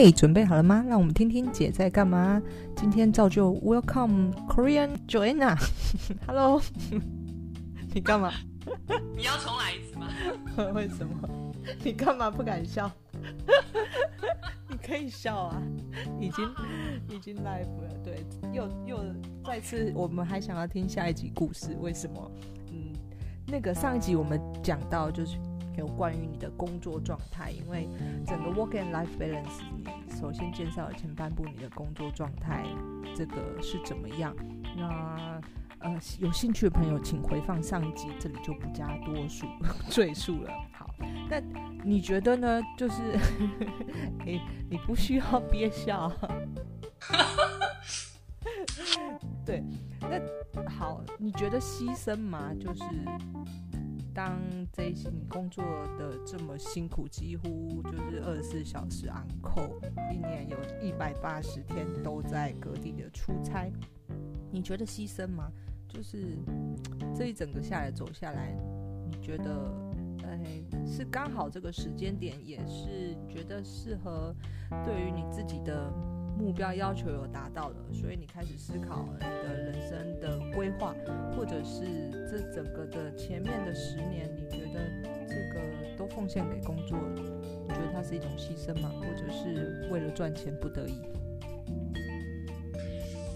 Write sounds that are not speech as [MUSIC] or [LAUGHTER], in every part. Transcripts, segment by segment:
嘿，准备好了吗？让我们听听姐在干嘛。今天照旧 Welcome Korean Joanna。[LAUGHS] Hello，[LAUGHS] 你干嘛？你要重来一次吗？[LAUGHS] 为什么？你干嘛不敢笑？你可以笑啊，已经已经 live 了。对，又又再次，我们还想要听下一集故事。为什么？嗯，那个上一集我们讲到就是。有关于你的工作状态，因为整个 work and life balance，你首先介绍前半部你的工作状态，这个是怎么样？那呃，有兴趣的朋友请回放上集，这里就不加多数 [LAUGHS] 赘述了。好，那你觉得呢？就是 [LAUGHS] 诶你不需要憋笑。[LAUGHS] 对，那好，你觉得牺牲吗？就是。当这一些你工作的这么辛苦，几乎就是二十四小时昂扣一年有一百八十天都在各地的出差，你觉得牺牲吗？就是这一整个下来走下来，你觉得，哎，是刚好这个时间点，也是觉得适合对于你自己的。目标要求有达到了，所以你开始思考你的人生的规划，或者是这整个的前面的十年，你觉得这个都奉献给工作了，你觉得它是一种牺牲吗？或者是为了赚钱不得已？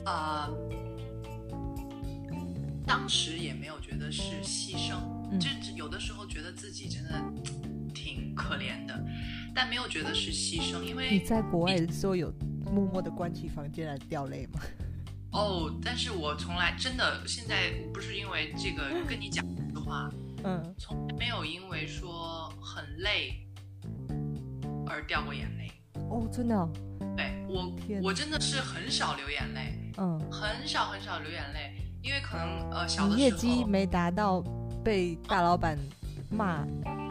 啊、呃，当时也没有觉得是牺牲，嗯、就有的时候觉得自己真的挺可怜的，但没有觉得是牺牲，因为你在国外的时候有。默默的关起房间来掉泪吗？哦，oh, 但是我从来真的现在不是因为这个跟你讲的话，嗯，从来没有因为说很累而掉过眼泪。哦，真的？对，我我真的是很少流眼泪，嗯，很少很少流眼泪，因为可能呃小的时候业绩没达到，被大老板骂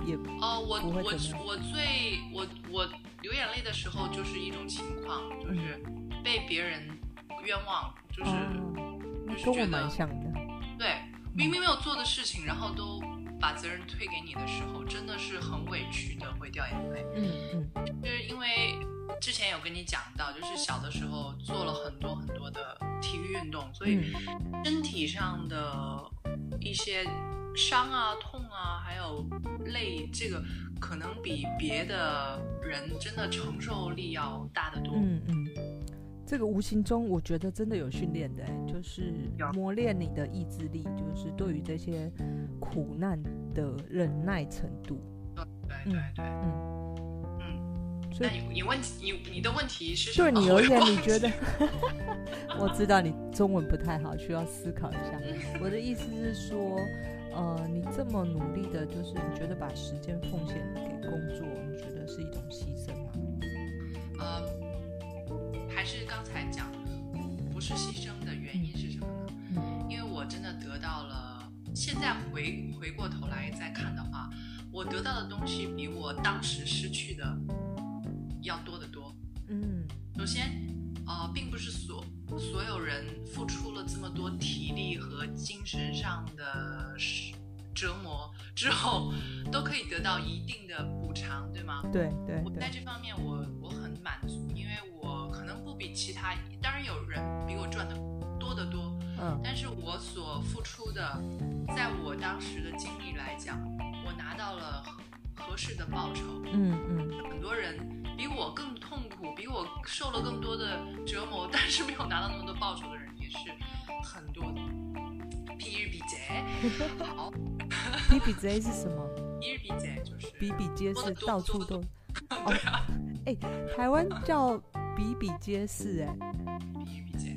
也哦，我我我最我我。流眼泪的时候就是一种情况，就是被别人冤枉，就是、哦、就是觉得对，明明没有做的事情，然后都把责任推给你的时候，真的是很委屈的，会掉眼泪。嗯嗯，就是因为之前有跟你讲到，就是小的时候做了很多很多的体育运动，所以身体上的一些伤啊、痛啊，还有累，这个。可能比别的人真的承受力要大得多。嗯嗯，这个无形中我觉得真的有训练的，就是磨练你的意志力，就是对于这些苦难的忍耐程度。对对对对，嗯嗯。所以你你问你你的问题是？对你而言，你觉得？[LAUGHS] 我知道你中文不太好，需要思考一下。我的意思是说。呃，你这么努力的，就是你觉得把时间奉献给工作，你觉得是一种牺牲吗？呃，还是刚才讲，不是牺牲的原因是什么呢？嗯，因为我真的得到了，现在回回过头来再看的话，我得到的东西比我当时失去的要多得多。嗯，首先，啊、呃，并不是所。所有人付出了这么多体力和精神上的折磨之后，都可以得到一定的补偿，对吗？对对。对我在这方面我我很满足，因为我可能不比其他，当然有人比我赚的多得多，嗯，但是我所付出的，在我当时的经历来讲，我拿到了合适的报酬，嗯嗯，很多人。比我更痛苦，比我受了更多的折磨，[LAUGHS] 但是没有拿到那么多报酬的人也是很多的。比比贼，[LAUGHS] 好，比比贼是什么？[LAUGHS] 比比贼就是比比皆是，到处都。对啊，哎，台湾叫比比皆是，哎，比比皆。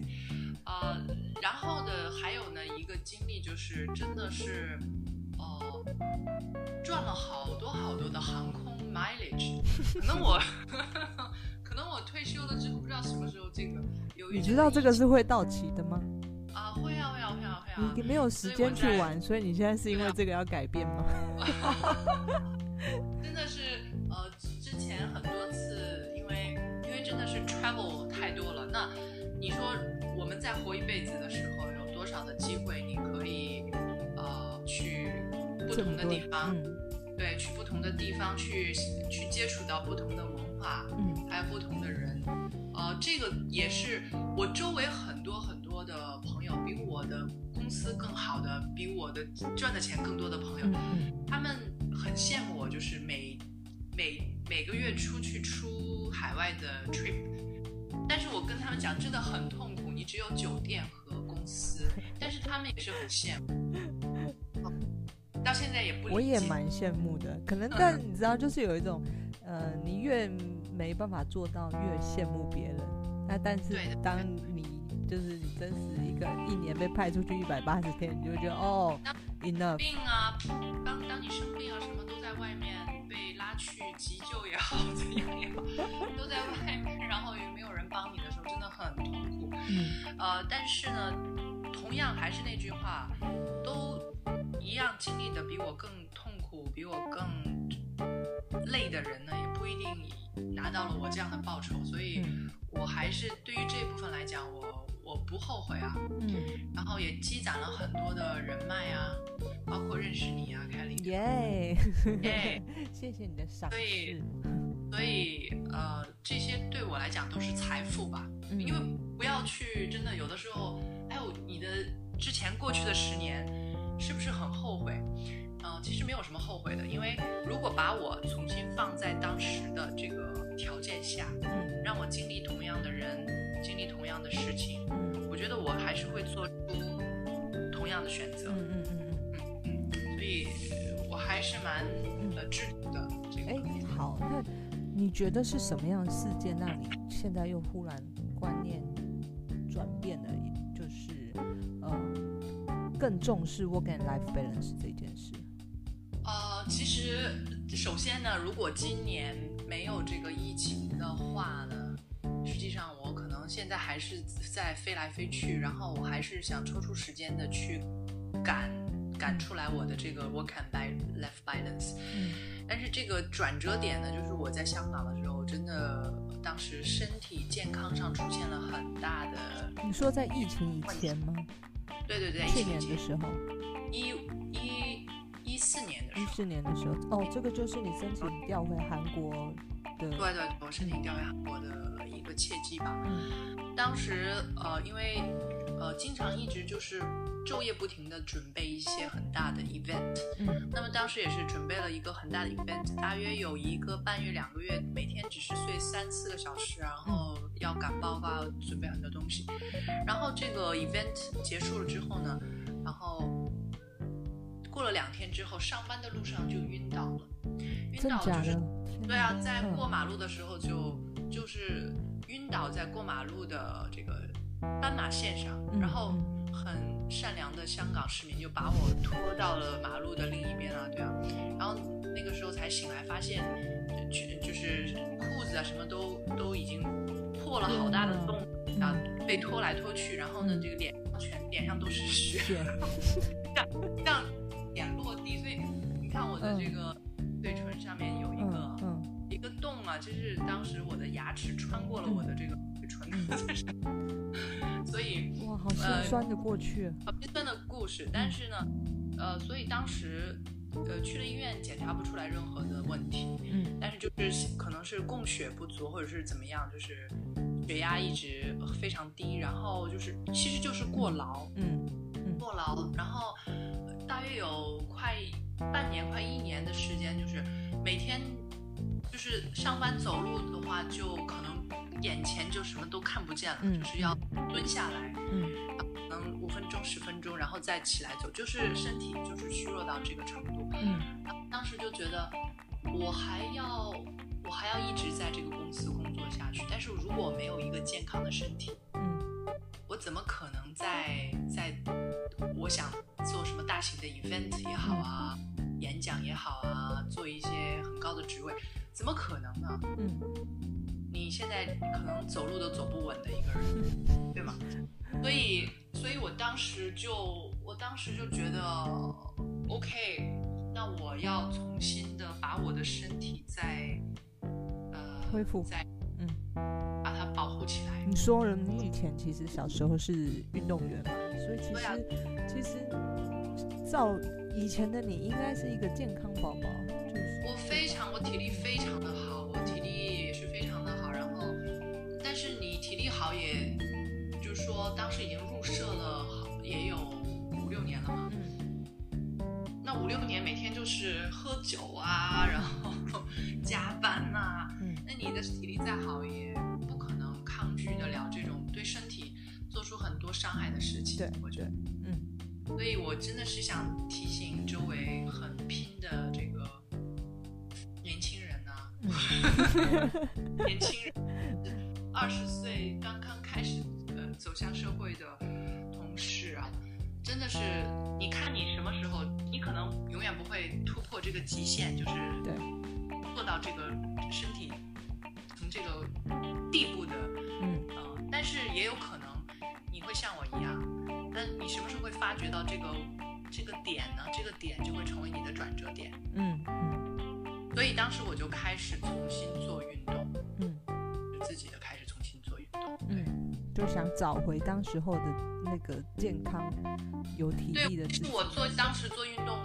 呃，然后的还有呢一个经历就是真的是，哦、呃，赚了好多好多的航空。mileage，可能我，[LAUGHS] 可能我退休了之后，不知道什么时候这个有。你知道这个是会到期的吗？啊，会啊，会啊，会啊，会啊。你没有时间去玩，所以，所以你现在是因为这个要改变吗？[LAUGHS] 真的是，呃，之前很多次，因为因为真的是 travel 太多了。那你说我们在活一辈子的时候，有多少的机会你可以呃去不同的地方？对，去不同的地方去去接触到不同的文化，嗯，还有不同的人，呃，这个也是我周围很多很多的朋友，比我的公司更好的，比我的赚的钱更多的朋友，嗯，他们很羡慕我，就是每每每个月出去出海外的 trip，但是我跟他们讲真的很痛苦，你只有酒店和公司，但是他们也是很羡慕。到现在也不，我也蛮羡慕的。可能，但你知道，就是有一种，呃，你越没办法做到，越羡慕别人。那但是，当你就是你真实一个一年被派出去一百八十天，你就会觉得哦，enough。病啊，当当你生病啊，什么都在外面被拉去急救也好，怎样也好，都在外面，然后也没有人帮你的时候，真的很痛苦。嗯。呃，但是呢，同样还是那句话，都。一样经历的比我更痛苦、比我更累的人呢，也不一定拿到了我这样的报酬，所以我还是对于这部分来讲，我我不后悔啊。嗯，然后也积攒了很多的人脉啊，包括认识你啊，Kelly。耶，耶，[LAUGHS] 谢谢你的赏识。所以，所以呃，这些对我来讲都是财富吧，嗯，因为不要去真的有的时候，哎呦你的之前过去的十年。是不是很后悔？嗯、呃，其实没有什么后悔的，因为如果把我重新放在当时的这个条件下，嗯，让我经历同样的人，经历同样的事情，嗯，我觉得我还是会做出同样的选择，嗯嗯嗯嗯嗯，所以我还是蛮呃知足的。这个，哎，好，那你觉得是什么样的事件让你现在又忽然观念更重视 work and life balance 这件事。呃，其实首先呢，如果今年没有这个疫情的话呢，实际上我可能现在还是在飞来飞去，然后我还是想抽出时间的去赶赶出来我的这个 work and life balance。嗯。但是这个转折点呢，就是我在香港的时候，真的当时身体健康上出现了很大的。你说在疫情以前吗？对对对，去年的时候，一一一四年的时候，一四年的时候，哦，这个就是你申请调回韩国的，对对，我申请调回韩国的一个契机吧。嗯，当时呃，因为呃，经常一直就是昼夜不停的准备一些很大的 event，嗯，那么当时也是准备了一个很大的 event，大约有一个半月两个月，每天只是睡三四个小时，然后。要赶报告，要准备很多东西。然后这个 event 结束了之后呢，然后过了两天之后，上班的路上就晕倒了。晕倒就是，对啊，在过马路的时候就就是晕倒在过马路的这个斑马线上，然后很善良的香港市民就把我拖到了马路的另一边啊，对啊，然后那个时候才醒来，发现就就是裤子啊什么都都已经。破了好大的洞，然后被拖来拖去，然后呢，这个脸上全脸上都是血，[LAUGHS] 像像脸落地，所以你看我的这个嘴唇上面有一个一个洞啊，就是当时我的牙齿穿过了我的这个嘴唇，[LAUGHS] 所以哇，好心酸的过去，好心酸的故事，但是呢，呃，所以当时呃去了医院检查不出来任何的问题，嗯，但是就是可能是供血不足或者是怎么样，就是。血压一直非常低，然后就是其实就是过劳，嗯，嗯过劳，然后大约有快半年、快一年的时间，就是每天就是上班走路的话，就可能眼前就什么都看不见了，嗯、就是要蹲下来，嗯，可能五分钟、十分钟，然后再起来走，就是身体就是虚弱到这个程度，嗯，当时就觉得我还要。我还要一直在这个公司工作下去，但是如果没有一个健康的身体，嗯，我怎么可能在在我想做什么大型的 event 也好啊，演讲也好啊，做一些很高的职位，怎么可能呢？嗯，你现在可能走路都走不稳的一个人，[LAUGHS] 对吗？所以，所以我当时就，我当时就觉得，OK，那我要重新的把我的身体再。恢复。在嗯。把它保护起来。你说人你以前其实小时候是运动员嘛所以其实其实照以前的你应该是一个健康宝宝就是。我非常我体力非常的好我体力也是非常的好然后但是你体力好也就是说当时已经入社了好也有五六年了嘛。嗯。那五六年每天就是喝酒啊然后 [LAUGHS] 加班呐你的体力再好，也不可能抗拒得了这种对身体做出很多伤害的事情。对，我觉得。嗯。所以我真的是想提醒周围很拼的这个年轻人呢、[LAUGHS] 年轻人，二十岁刚刚开始呃。走向社会的同事啊，真的是，你看你什么时候，你可能永远不会突破这个极限，就是对，做到这个身体从这个地步的，嗯呃，但是也有可能你会像我一样，那你什么时候会发觉到这个这个点呢？这个点就会成为你的转折点，嗯嗯，所以当时我就开始重新做运动，嗯，就自己的开始重新做运动，嗯、对。就想找回当时候的那个健康、有体力的。对，我做当时做运动，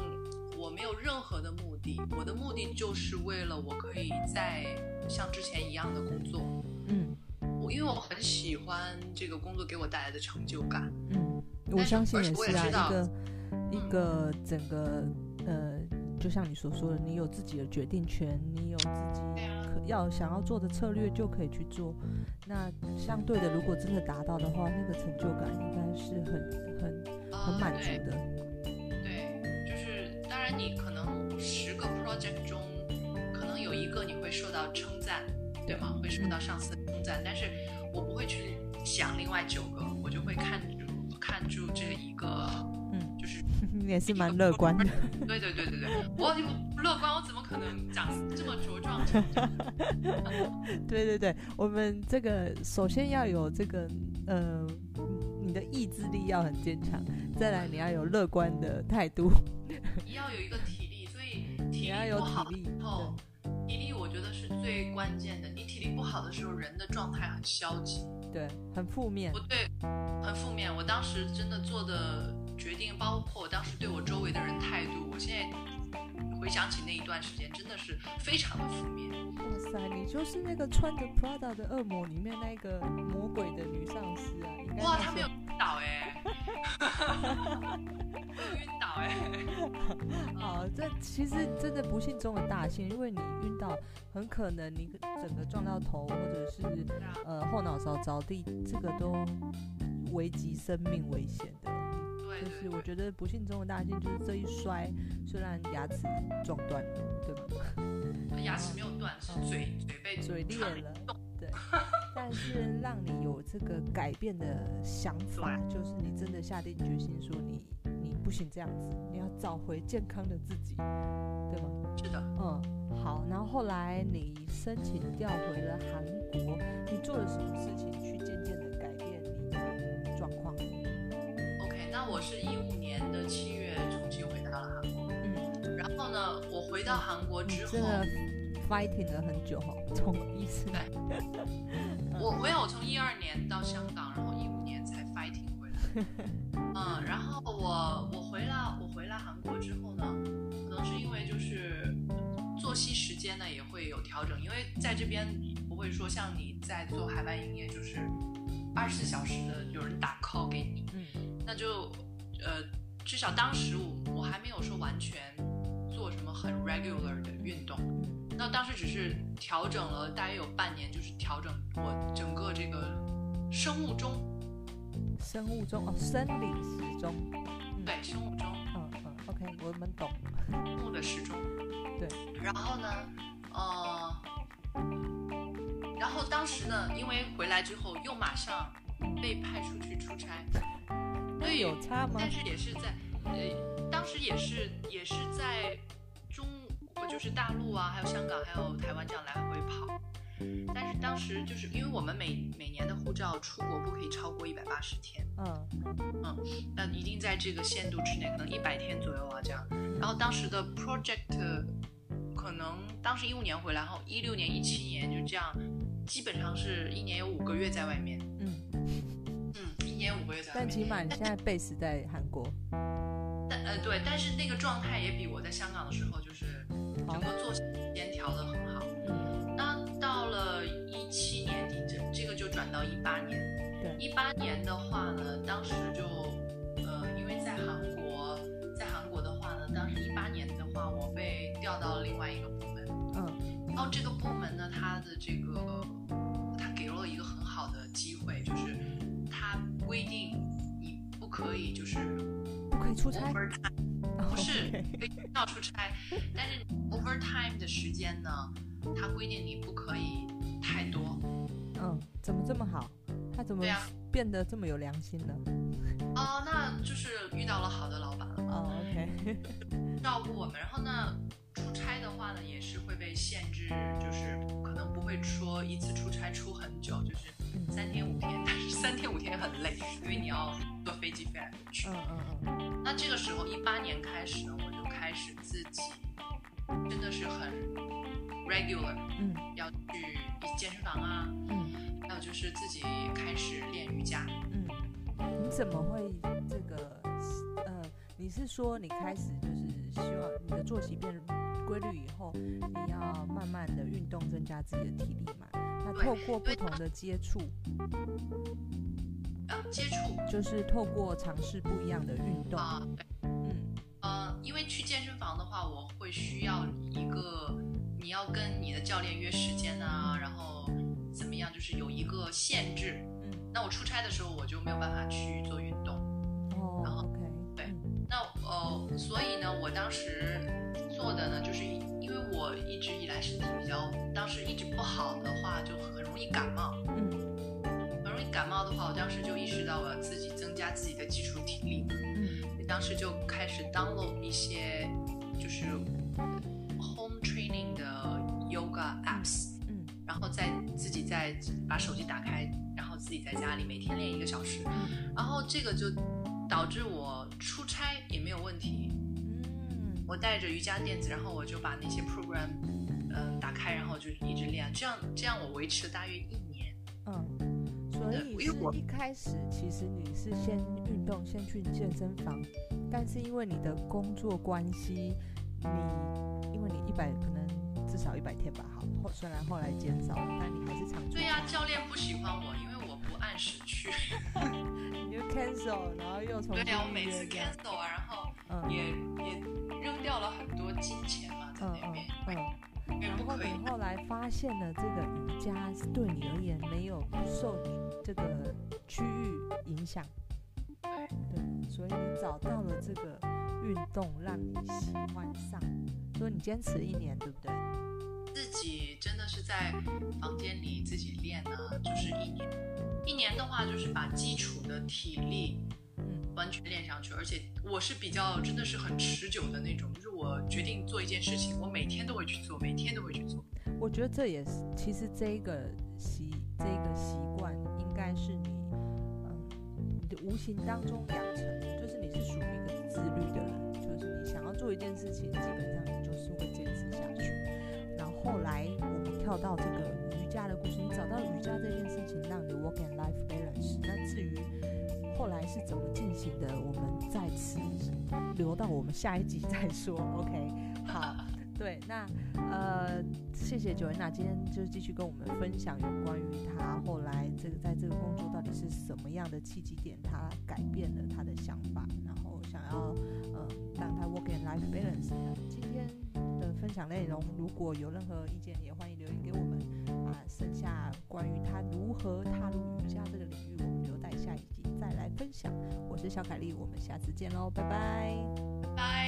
我没有任何的目的，我的目的就是为了我可以再像之前一样的工作。嗯，我因为我很喜欢这个工作给我带来的成就感。嗯，我相信也是啊，一个一个整个呃，就像你所说的，你有自己的决定权，你有自己可要想要做的策略就可以去做。那相对的，如果真的达到的话，那个成就感应该是很很很满足的。你可能十个 project 中，可能有一个你会受到称赞，对吗？会受到上司的称赞，但是我不会去想另外九个，我就会看住看住这一个，嗯，就是你也是蛮乐观的。对对对对对，我不乐观，我怎么可能长这么茁壮？[LAUGHS] 对对对，我们这个首先要有这个呃，你的意志力要很坚强，再来你要有乐观的态度，[LAUGHS] 你要有一个体力，所以体力不好以后，体力我觉得是最关键的。你体力不好的时候，人的状态很消极，对，很负面。不对，很负面。我当时真的做的决定，包括我当时对我周围的人态度，我现在。回想起那一段时间，真的是非常的负面。哇塞，你就是那个穿着 Prada 的恶魔里面那个魔鬼的女上司啊！应该哇，他没有晕倒哎，[LAUGHS] 没有晕倒哎。[LAUGHS] 好，这其实真的不幸中的大幸，因为你晕倒，很可能你整个撞到头，或者是呃后脑勺着地，这个都危及生命危险的。就是我觉得不幸中的大幸，就是这一摔，虽然牙齿撞断了，对吧？[LAUGHS] 牙齿没有断，是嘴嘴被嘴裂了，对。[LAUGHS] 但是让你有这个改变的想法，就是你真的下定决心说你你不行这样子，你要找回健康的自己，对吗？是的，嗯，好。然后后来你申请调回了韩国，你做了什么事情去渐渐的改变？那我是一五年的七月重新回到了韩国，嗯，然后呢，我回到韩国之后，fighting 了很久哈，从一四年，我没有，我从一二年到香港，然后一五年才 fighting 回来，嗯，然后我我回来我回来韩国之后呢，可能是因为就是作息时间呢也会有调整，因为在这边不会说像你在做海外营业，就是二十四小时的有人打 call 给你，嗯。那就，呃，至少当时我我还没有说完全做什么很 regular 的运动，那当时只是调整了大约有半年，就是调整我整个这个生物钟，生物钟哦，生理时钟，对，生物钟，嗯嗯，OK，我们懂，生物的时钟，对，然后呢，呃，然后当时呢，因为回来之后又马上被派出去出差。对，有差吗？但是也是在，呃，当时也是也是在中，就是大陆啊，还有香港，还有台湾这样来回跑。但是当时就是因为我们每每年的护照出国不可以超过一百八十天，嗯嗯，那一定在这个限度之内，可能一百天左右啊这样。然后当时的 project 可能当时一五年回来后，一六年、一七年就这样，基本上是一年有五个月在外面，嗯。但起码你现在 base 在韩国，但呃对，但是那个状态也比我在香港的时候就是整个作息时间调得很好。嗯，那到了一七年底，这这个就转到一八年。对，一八年的话呢，当时就呃，因为在韩国，在韩国的话呢，当时一八年的话，我被调到了另外一个部门。嗯，然后这个部门呢，它的这个，规定你不可以就是不可以出差。不是可以到出差，[LAUGHS] 但是 overtime 的时间呢，它规定你不可以太多。嗯，怎么这么好？他怎么变得这么有良心呢？哦，那就是遇到了好的老板了。哦，OK，[LAUGHS] 照顾我们。然后呢，出差的话呢，也是会被限制，就是可能不会说一次出差出很久，就是三天五天。但是三天五天很累，因为你要坐飞机飞来飞去。嗯嗯嗯。那这个时候，一八年开始呢，我就开始自己，真的是很 regular，嗯，要去健身房啊，嗯，还有就是自己开始练瑜伽，嗯，你怎么会这个？呃，你是说你开始就是希望你的作息变规律以后，你要慢慢的运动，增加自己的体力嘛？那透过不同的接触。呃，接触就是透过尝试不一样的运动嗯，呃，因为去健身房的话，我会需要一个，你要跟你的教练约时间啊，然后怎么样，就是有一个限制，嗯，那我出差的时候我就没有办法去做运动，哦，然后，OK，对，那呃，所以呢，我当时做的呢，就是我一直以来身体比较，当时一直不好的话，就很容易感冒，嗯。很容易感冒的话，我当时就意识到我要自己增加自己的基础体力。嗯，当时就开始 download 一些就是 home training 的 yoga apps。嗯，然后再自己再把手机打开，然后自己在家里每天练一个小时。然后这个就导致我出差也没有问题。嗯，我带着瑜伽垫子，然后我就把那些 program 嗯、呃、打开，然后就一直练。这样这样我维持了大约一年。嗯。所以是一开始，其实你是先运动，先去健身房，但是因为你的工作关系，你因为你一百可能至少一百天吧，好，后虽然后来减少了，但你还是常去。对呀、啊，教练不喜欢我，因为我不按时去，[LAUGHS] 你就 cancel，然后又从对呀、啊，我每次 cancel 啊，然后也、嗯、也扔掉了很多金钱嘛，在那边。嗯。嗯然后你后来发现了这个瑜伽对你而言没有受你这个区域影响，对，所以你找到了这个运动让你喜欢上，所以你坚持一年，对不对？自己真的是在房间里自己练呢，就是一年，一年的话就是把基础的体力。完全练上去，而且我是比较真的是很持久的那种，就是我决定做一件事情，我每天都会去做，每天都会去做。我觉得这也是，其实这个习这个习惯应该是你，嗯，你的无形当中养成，就是你是属于一个自律的人，就是你想要做一件事情，基本上你就是会坚持下去。然后后来我们跳到这个瑜伽的故事，你找到瑜伽这件事情，让你 work and life balance。那至于后来是怎么进行的？我们再次留到我们下一集再说。[LAUGHS] OK，好，对，那呃，谢谢 Joanna，今天就继续跟我们分享有关于他后来这个在这个工作到底是什么样的契机点，他改变了他的想法，然后想要呃让他 work and life balance。今天的分享内容，如果有任何意见，也欢迎留言给我们啊。剩下关于他如何踏入瑜伽这个领域，我们留待下一集。再来分享，我是小凯丽，我们下次见喽，拜拜。